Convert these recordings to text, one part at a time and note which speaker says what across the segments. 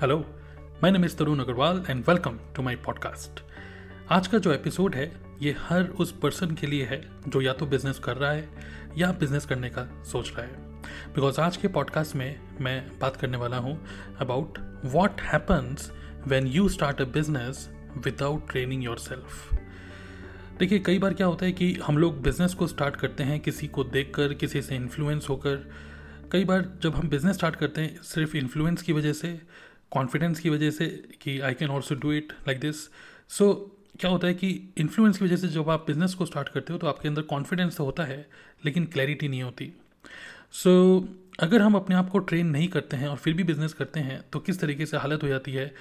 Speaker 1: Hello my name is Tarun Agarwal and welcome to my podcast आज का जो episode है, ये हर उस पर्सन के लिए है जो या तो बिज़नेस कर रहा है या बिज़नेस करने का सोच रहा है। बिकॉज़ आज के पॉडकास्ट में मैं बात करने वाला हूँ about what happens when you start a business without training yourself देखिए, कई बार क्या होता है कि हम लोग बिज़नेस को स्टार्ट करते हैं किसी को देखकर, किसी से इन्फ्लुएंस होकर। कई बार जब हम बिज़नेस स्टार्ट करते हैं, सिर्फ़ इन्फ्लुएंस की वजह से कॉन्फिडेंस की वजह से कि I can also do it like this so क्या होता है कि इन्फ्लुएंस की वजह से जब आप बिज़नेस को स्टार्ट करते हो तो आपके अंदर कॉन्फिडेंस तो होता है लेकिन क्लैरिटी नहीं होती। सो so, अगर हम अपने आप को ट्रेन नहीं करते हैं और फिर भी बिज़नेस करते हैं तो किस तरीके से हालत हो जाती है?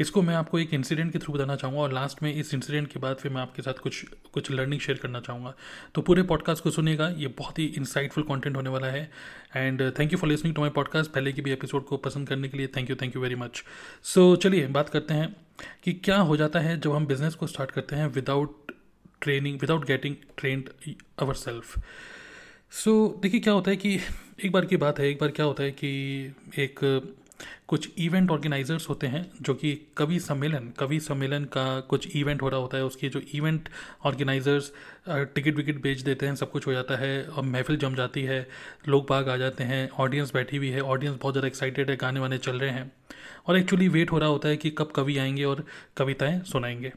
Speaker 1: इसको मैं आपको एक इंसिडेंट के थ्रू बताना चाहूँगा और लास्ट में इस इंसिडेंट के बाद फिर मैं आपके साथ कुछ कुछ लर्निंग शेयर करना चाहूँगा। तो पूरे पॉडकास्ट को सुनेगा ये बहुत ही इंसाइटफुल कंटेंट होने वाला है। And thank you for listening to my podcast पहले की भी एपिसोड को पसंद करने के लिए thank you thank you very much so चलिए बात करते हैं कि क्या हो जाता है जब हम बिज़नेस को स्टार्ट करते हैं without training without getting trained ourself so देखिए क्या होता है कि एक बार की बात है, एक बार क्या होता है कि एक कुछ इवेंट ऑर्गेनाइजर्स होते हैं जो कि कवि सम्मेलन कवि सम्मेलन का कुछ इवेंट हो रहा होता है, उसके जो इवेंट ऑर्गेनाइजर्स टिकट विकट बेच देते हैं, सब कुछ हो जाता है और महफिल जम जाती है, लोग बाग आ जाते हैं ऑडियंस बैठी हुई है ऑडियंस बहुत ज़्यादा एक्साइटेड है, गाने वाने चल रहे हैं और एक्चुअली वेट हो रहा होता है कि कब कवि आएँगे और कविताएँ सुनाएँगे।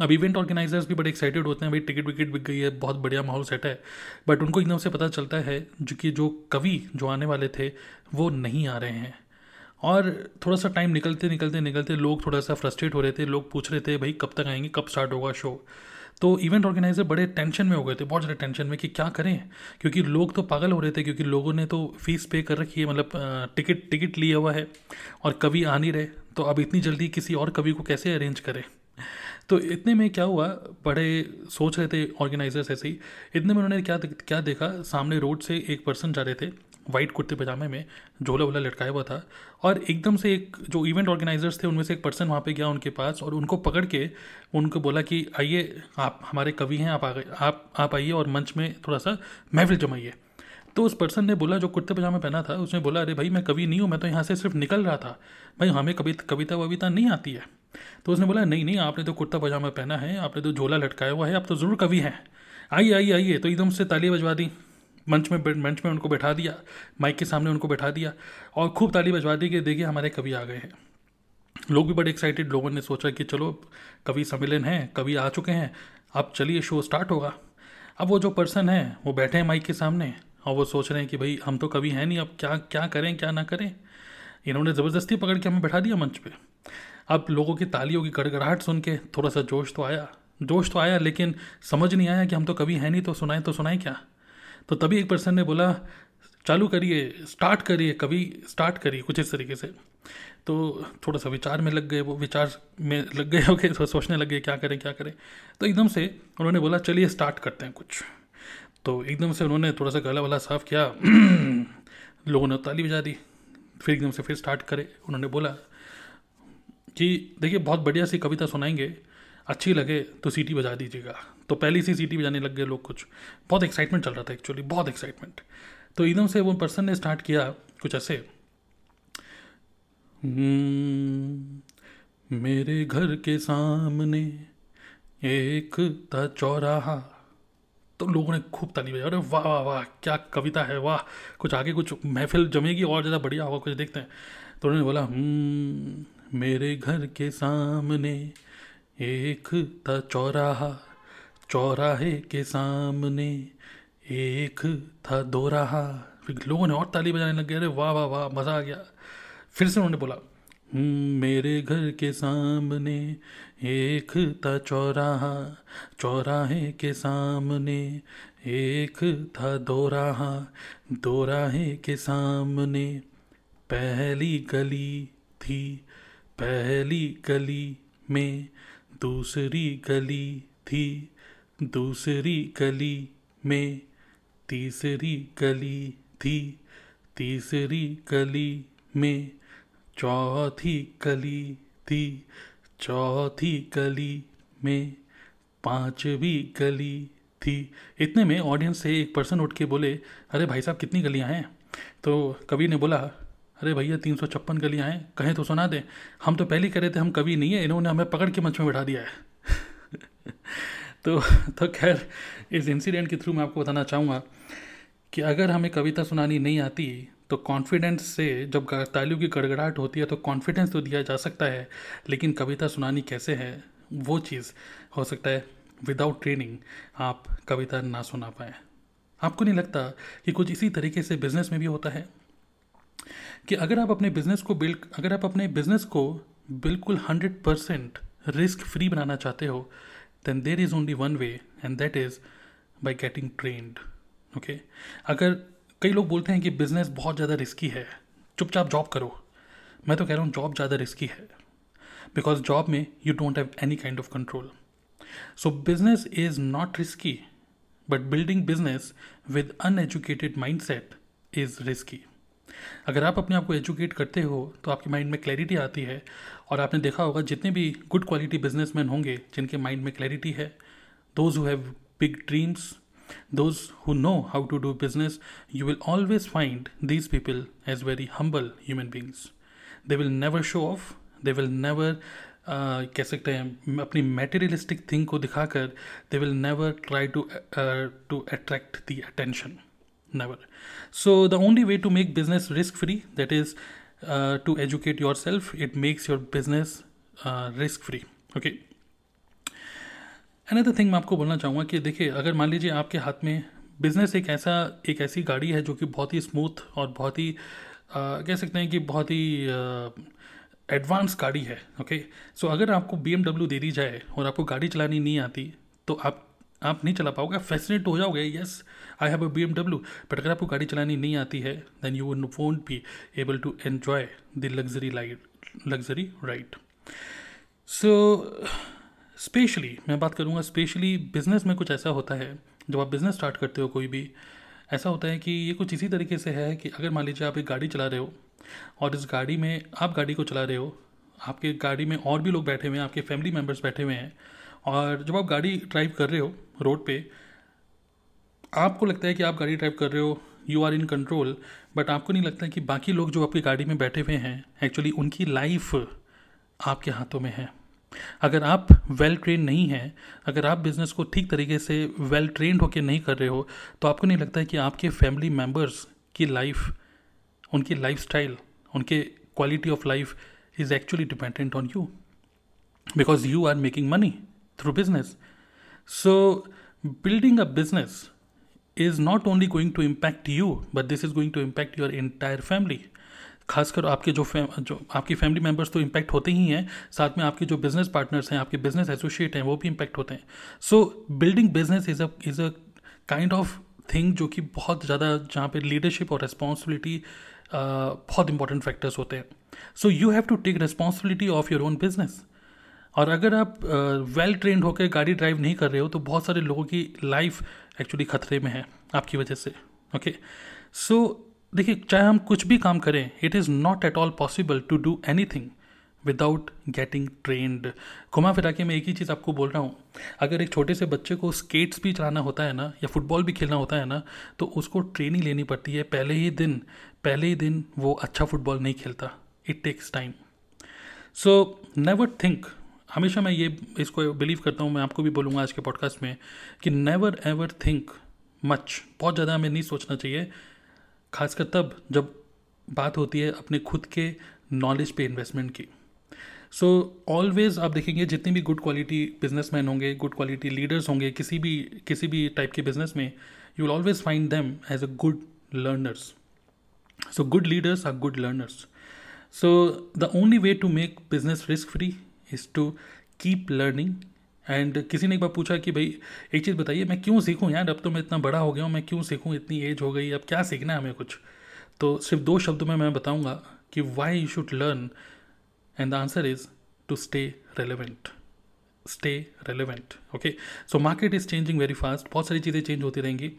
Speaker 1: अब इवेंट ऑर्गेनाइजर्स भी बड़े एक्साइटेड होते हैं, भाई टिकट विकट बिक गई है, बहुत बढ़िया माहौल सेट है बट उनको एकदम से पता चलता है जो कि जो कवि जो आने वाले थे, वो नहीं आ रहे हैं। और थोड़ा सा टाइम निकलते निकलते निकलते लोग थोड़ा सा फ्रस्ट्रेट हो रहे थे, लोग पूछ रहे थे, भाई, कब तक आएँगे? कब स्टार्ट होगा शो तो इवेंट ऑर्गेनाइजर बड़े टेंशन में हो गए थे, बहुत ज़्यादा टेंशन में कि क्या करें? क्योंकि लोग तो पागल हो रहे थे, क्योंकि लोगों ने तो फ़ीस पे कर रखी है मतलब टिकट टिकट लिया हुआ है और कभी आ नहीं रहे। तो अब इतनी जल्दी किसी और कवि को कैसे अरेंज करें? तो इतने में क्या हुआ? बड़े सोच रहे थे ऑर्गेनाइजर्स ऐसे ही। इतने में उन्होंने क्या क्या देखा? सामने रोड से एक पर्सन जा रहे थे। वाइट कुर्ते पजामे में झोला वोला लटकाया हुआ था और एकदम से एक जो इवेंट ऑर्गेनाइजर्स थे, उनमें से एक पर्सन वहाँ पे गया उनके पास और उनको पकड़ के उनको बोला कि, आइए, आप हमारे कवि हैं, आप आ गए, आप आप आइए और मंच में थोड़ा सा महफिल जमाइए। तो उस पर्सन ने बोला, जो कुर्ते पजामा पहना था, उसने बोला, अरे भाई, मैं कवि नहीं हूँ, मैं तो यहाँ से सिर्फ़ निकल रहा था। भाई, हमें कभी, कविता वविता नहीं आती है। तो उसने बोला, नहीं नहीं, आपने तो कुर्ता पजामा पहना है, आपने तो झोला लटकाया हुआ है, आप तो ज़रूर कवि हैं। आइए आइए आइए। तो एकदम से ताली बजवा दी। मंच में मंच में उनको बैठा दिया, माइक के सामने उनको बैठा दिया और खूब ताली बजवा दी कि देखिए हमारे कवि आ गए हैं। लोग भी बड़े एक्साइटेड लोगों ने सोचा कि चलो, कवि सम्मेलन है, कवि आ चुके हैं, अब चलिए शो स्टार्ट होगा। अब वो जो पर्सन है, वो बैठे हैं माइक के सामने और वो सोच रहे हैं कि भाई, हम तो कवि हैं नहीं, अब क्या क्या करें, क्या ना करें? इन्होंने ज़बरदस्ती पकड़ के हमें बैठा दिया मंच पे। अब लोगों की तालियों की गड़गड़ाहट सुन के थोड़ा सा जोश तो आया। जोश तो आया, लेकिन समझ नहीं आया कि हम तो कभी हैं नहीं तो सुनाएँ तो सुनाएँ क्या? तो तभी एक पर्सन ने बोला, चालू करिए स्टार्ट करिए कभी स्टार्ट करिए, कुछ इस तरीके से। तो थोड़ा सा विचार में लग गए वो, विचार में लग गए हो गए सोचने लग गए, क्या करें क्या करें? तो एकदम से उन्होंने बोला, चलिए स्टार्ट करते हैं कुछ। तो एकदम से उन्होंने थोड़ा सा गला वाला साफ़ किया, लोगों ने ताली बजा दी, फिर एकदम से फिर स्टार्ट करे। उन्होंने बोला कि देखिए, बहुत बढ़िया सी कविता सुनाएँगे अच्छी लगे तो सीटी बजा दीजिएगा। तो पहली सी सीटी बजाने लग गए लोग कुछ। बहुत एक्साइटमेंट चल रहा था एक्चुअली बहुत एक्साइटमेंट तो एकदम से वो पर्सन ने स्टार्ट किया कुछ ऐसे। हम्म, मेरे घर के सामने एक था चौराहा। तो लोगों ने खूब ताली बजाई। अरे वाह वाह वाह क्या कविता है वाह। कुछ आगे कुछ महफिल जमेगी और ज़्यादा बढ़िया होगा कुछ देखते हैं। तो उन्होंने बोला हम्म, मेरे घर के सामने एक था चौराहा चौराहे के सामने एक था दो रहा फिर लोगों ने और ताली बजाने लग गए अरे वाह वाह वाह मज़ा आ गया। फिर से उन्होंने बोला हम्म, मेरे घर के सामने एक था चौराहा चौराहे के सामने एक था दो रहा दो के सामने पहली गली थी पहली गली में दूसरी गली थी। दूसरी गली में तीसरी गली थी। तीसरी गली में चौथी गली थी। चौथी गली में पांचवी गली थी। इतने में ऑडियंस से एक पर्सन उठ के बोले, अरे भाई साहब, कितनी गलियाँ हैं? तो कवि ने बोला अरे भैया, तीन सौ छप्पन गलियाँ हैं कहें तो सुना दें। हम तो पहले कह रहे थे हम कभी नहीं है, इन्होंने हमें पकड़ के मंच में बैठा दिया है। तो तो खैर, इस इंसिडेंट के थ्रू मैं आपको बताना चाहूँगा कि अगर हमें कविता सुनानी नहीं आती तो कॉन्फिडेंस से जब तालियों की गड़गड़ाहट होती है तो कॉन्फिडेंस तो दिया जा सकता है, लेकिन कविता सुनानी कैसे है, वो चीज़ हो सकता है विदाउट ट्रेनिंग आप कविता ना सुना पाए। आपको नहीं लगता कि कुछ इसी तरीके से बिज़नेस में भी होता है? कि अगर आप अपने बिज़नेस को बिल्ड अगर आप अपने बिज़नेस को बिल्कुल हंड्रेड परसेंट रिस्क फ्री बनाना चाहते हो then there is only one way and that is by getting trained okay अगर कई लोग बोलते हैं कि बिज़नेस बहुत ज़्यादा रिस्की है, चुपचाप जॉब करो। मैं तो कह रहा हूँ जॉब ज़्यादा रिस्की है। बिकॉज़ जॉब में you don't have any kind of control so business is not risky but building business with uneducated mind set is risky अगर आप अपने आप को एजुकेट करते हो तो आपके माइंड में क्लैरिटी आती है। और आपने देखा होगा जितने भी गुड क्वालिटी बिजनेसमैन होंगे जिनके माइंड में क्लैरिटी है those who have big dreams those who know how to do business you will always find these people as very humble human beings they will never show off they will uh, कह सकते हैं अपनी materialistic thing को दिखाकर they will never try to to attract the attention never. So the only way to make business risk free that is uh, to educate yourself it makes your business uh, risk free okay? Another thing मैं आपको बोलना चाहूँगा कि देखिए अगर मान लीजिए आपके हाथ में बिज़नेस एक ऐसा एक ऐसी गाड़ी है जो कि बहुत ही स्मूथ और बहुत ही uh, कह सकते हैं कि बहुत ही एडवांस uh, गाड़ी है ओके? सो so, अगर आपको बी दे दी जाए और आपको गाड़ी चलानी नहीं आती तो आप आप नहीं चला पाओगे फैसिनेट हो जाओगे yes I have a BMW but अगर आपको गाड़ी चलानी नहीं आती है then you won't be able to enjoy the luxury light luxury ride so specially मैं बात करूँगा स्पेशली बिज़नेस में कुछ ऐसा होता है, जब आप बिज़नेस स्टार्ट करते हो कोई भी, ऐसा होता है कि ये कुछ इसी तरीके से है कि अगर मान लीजिए आप एक गाड़ी चला रहे हो, और इस गाड़ी में आप गाड़ी को चला रहे हो, आपके गाड़ी में और भी लोग बैठे हुए हैं, आपके फैमिली मेंबर्स बैठे हुए हैं और जब आप गाड़ी ड्राइव कर रहे हो रोड पे, आपको लगता है कि आप गाड़ी ड्राइव कर रहे हो you are in control but आपको नहीं लगता कि बाकी लोग जो आपकी गाड़ी में बैठे हुए हैं एक्चुअली उनकी लाइफ आपके हाथों में है। अगर आप वेल ट्रेन नहीं हैं, अगर आप बिज़नेस को ठीक तरीके से वेल ट्रेंड होकर नहीं कर रहे हो तो आपको नहीं लगता है कि आपके फैमिली मेंबर्स की लाइफ उनकी लाइफ स्टाइल उनके quality of life is actually dependent on you because you are making money through business. So, building a business is not only going to impact you, but this is going to impact your entire family. खासकर आपके जो fam जो आपकी family members तो impact होते ही हैं साथ में आपके जो बिज़नेस पार्टनर्स हैं आपके बिज़नेस एसोसिएट हैं वो भी इम्पैक्ट होते हैं so building business is a is a kind of thing जो कि बहुत ज़्यादा जहाँ पे लीडरशिप और रिस्पॉन्सिबिलिटी बहुत इंपॉर्टेंट फैक्टर्स होते हैं so you have to take responsibility of your own business और अगर आप वेल ट्रेंड होकर गाड़ी ड्राइव नहीं कर रहे हो तो बहुत सारे लोगों की लाइफ एक्चुअली खतरे में है, आपकी वजह से ओके सो देखिए, चाहे हम कुछ भी काम करें it is not at all possible to do anything without getting trained घुमा फिरा के मैं एक ही चीज़ आपको बोल रहा हूँ, अगर एक छोटे से बच्चे को स्केट्स भी चलाना होता है ना, या फुटबॉल भी खेलना होता है ना तो उसको ट्रेनिंग लेनी पड़ती है, पहले ही दिन, पहले ही दिन वो अच्छा फुटबॉल नहीं खेलता it takes time so never think हमेशा मैं ये इसको बिलीव करता हूँ मैं आपको भी बोलूँगा आज के पॉडकास्ट में कि नेवर एवर थिंक मच बहुत ज़्यादा हमें नहीं सोचना चाहिए खासकर तब जब बात होती है अपने खुद के नॉलेज पे इन्वेस्टमेंट की। सो so, ऑलवेज आप देखेंगे जितने भी गुड क्वालिटी बिजनेसमैन होंगे गुड क्वालिटी लीडर्स होंगे किसी भी किसी भी टाइप के बिज़नेस में you will always find them as a good learners so good leaders are good learners so the only way to make business risk free is to keep learning and किसी ने एक बार पूछा कि भाई, एक चीज़ बताइए, मैं क्यों सीखूँ यार? अब तो मैं इतना बड़ा हो गया हूँ, मैं क्यों सीखूँ? इतनी एज हो गई, अब क्या सीखना है हमें कुछ? तो सिर्फ़ दो शब्दों में मैं बताऊँगा कि why you should learn and the answer is to stay relevant stay relevant okay so market is changing very fast बहुत सारी चीज़ें चेंज होती रहेंगी।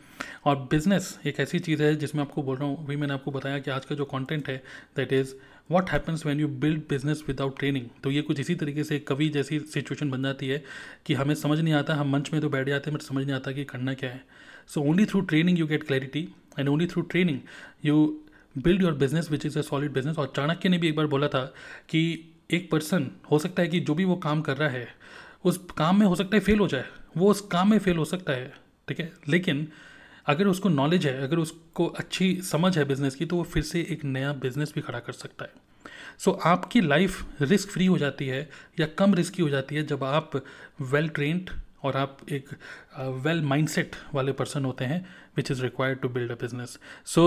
Speaker 1: और बिज़नेस एक ऐसी चीज़ है जिसमें आपको बोल रहा हूँ, अभी मैंने आपको बताया कि आज का जो कॉन्टेंट है that is what happens when you build business without training तो ये कुछ इसी तरीके से कवि जैसी सिचुएशन बन जाती है कि हमें समझ नहीं आता, हम मंच में तो बैठ जाते हैं बट समझ नहीं आता कि करना क्या है। So only through training you get clarity and only through training you build your business which is a solid business और चाणक्य ने भी एक बार बोला था कि एक पर्सन हो सकता है कि जो भी वो काम कर रहा है उस काम में हो सकता है फेल हो जाए। वो उस काम में फेल हो सकता है ठीक है? लेकिन अगर उसको नॉलेज है अगर उसको अच्छी समझ है बिज़नेस की तो वो फिर से एक नया बिज़नेस भी खड़ा कर सकता है। सो so, आपकी लाइफ रिस्क फ्री हो जाती है या कम रिस्की हो जाती है जब आप वेल ट्रेंड और आप एक वेल माइंडसेट वाले पर्सन होते हैं। Which is required to build a business so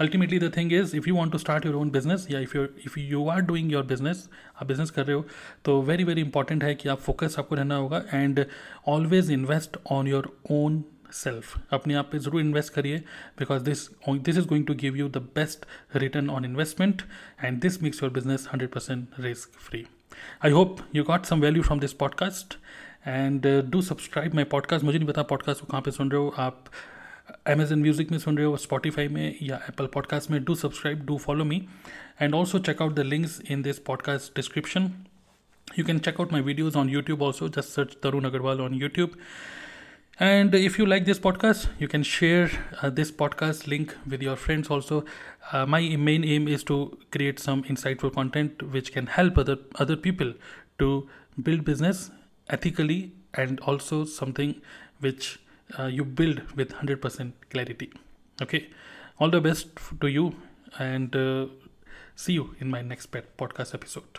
Speaker 1: ultimately the thing is if you want to start your own business या if you if you are doing your business आप business कर रहे हो तो very very important है कि आप focus आपको रहना होगा and always invest on your own self अपने आप पे ज़रूर इन्वेस्ट करिए because this this is going to give you the best return on investment and this makes your business hundred percent risk free I hope you got some value from this podcast and do subscribe my podcast मुझे नहीं पता podcast को कहाँ पे सुन रहे हो आप। Amazon music में सुन रहे हो स्पॉटीफाई में या एप्पल पॉडकास्ट में do subscribe do follow me and also check out the links in this podcast description you can check out my videos on youtube also just search tarun agarwal on youtube and if you like this podcast you can share uh, this podcast link with your friends also uh, my main aim is to create some insightful content which can help other other people to build business ethically and also something which uh, you build with 100% clarity. Okay? All the best to you and uh, see you in my next podcast episode